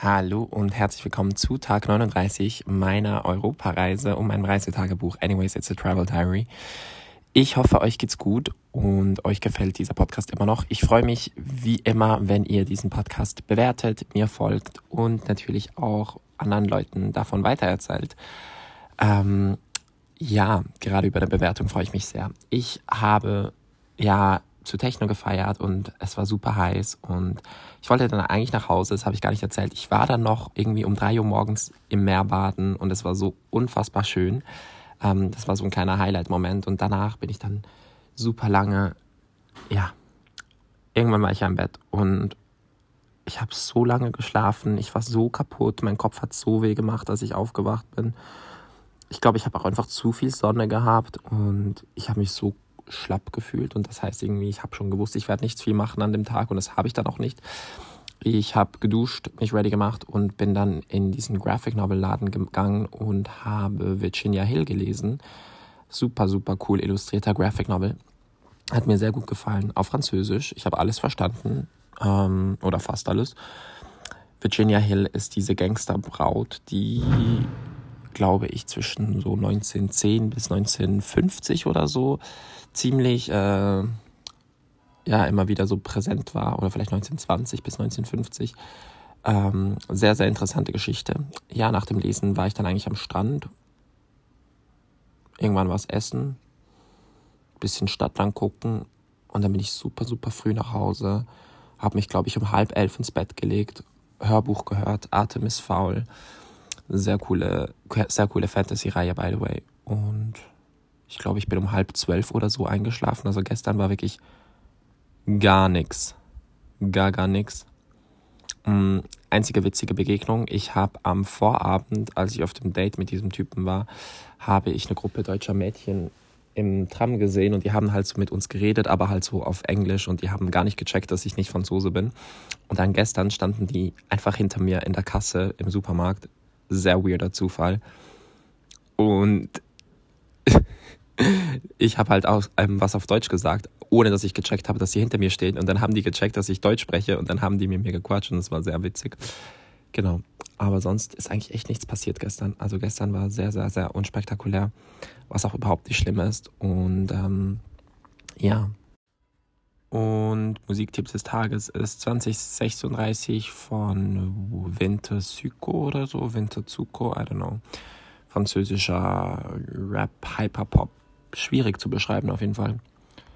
Hallo und herzlich willkommen zu Tag 39 meiner Europareise und meinem Reisetagebuch Anyways, it's a Travel Diary. Ich hoffe, euch geht's gut und euch gefällt dieser Podcast immer noch. Ich freue mich wie immer, wenn ihr diesen Podcast bewertet, mir folgt und natürlich auch anderen Leuten davon weitererzählt. Ähm, ja, gerade über eine Bewertung freue ich mich sehr. Ich habe ja zu Techno gefeiert und es war super heiß und ich wollte dann eigentlich nach Hause, das habe ich gar nicht erzählt. Ich war dann noch irgendwie um drei Uhr morgens im Meer baden und es war so unfassbar schön. Ähm, das war so ein kleiner Highlight-Moment und danach bin ich dann super lange, ja, irgendwann war ich ja im Bett und ich habe so lange geschlafen, ich war so kaputt, mein Kopf hat so weh gemacht, als ich aufgewacht bin. Ich glaube, ich habe auch einfach zu viel Sonne gehabt und ich habe mich so schlapp gefühlt und das heißt irgendwie, ich habe schon gewusst, ich werde nichts viel machen an dem Tag und das habe ich dann auch nicht. Ich habe geduscht, mich ready gemacht und bin dann in diesen Graphic Novel Laden gegangen und habe Virginia Hill gelesen. Super, super cool illustrierter Graphic Novel. Hat mir sehr gut gefallen. Auf Französisch. Ich habe alles verstanden. Ähm, oder fast alles. Virginia Hill ist diese Gangsterbraut, die glaube ich, zwischen so 1910 bis 1950 oder so ziemlich, äh, ja, immer wieder so präsent war. Oder vielleicht 1920 bis 1950. Ähm, sehr, sehr interessante Geschichte. Ja, nach dem Lesen war ich dann eigentlich am Strand. Irgendwann was essen, bisschen Stadt lang gucken und dann bin ich super, super früh nach Hause. Habe mich, glaube ich, um halb elf ins Bett gelegt, Hörbuch gehört, Atem ist faul. Sehr coole, sehr coole Fantasy-Reihe, by the way. Und ich glaube, ich bin um halb zwölf oder so eingeschlafen. Also gestern war wirklich gar nichts. Gar, gar nichts. Mm, einzige witzige Begegnung. Ich habe am Vorabend, als ich auf dem Date mit diesem Typen war, habe ich eine Gruppe deutscher Mädchen im Tram gesehen und die haben halt so mit uns geredet, aber halt so auf Englisch und die haben gar nicht gecheckt, dass ich nicht Franzose bin. Und dann gestern standen die einfach hinter mir in der Kasse im Supermarkt sehr weirder Zufall. Und ich habe halt auch ähm, was auf Deutsch gesagt, ohne dass ich gecheckt habe, dass sie hinter mir stehen. Und dann haben die gecheckt, dass ich Deutsch spreche und dann haben die mit mir gequatscht und es war sehr witzig. Genau. Aber sonst ist eigentlich echt nichts passiert gestern. Also gestern war sehr, sehr, sehr unspektakulär, was auch überhaupt nicht schlimm ist. Und ähm, ja, und Musiktipps des Tages ist 2036 von Winter Zuko oder so. Winter Zuko, I don't know. Französischer Rap, Hyperpop. Schwierig zu beschreiben auf jeden Fall.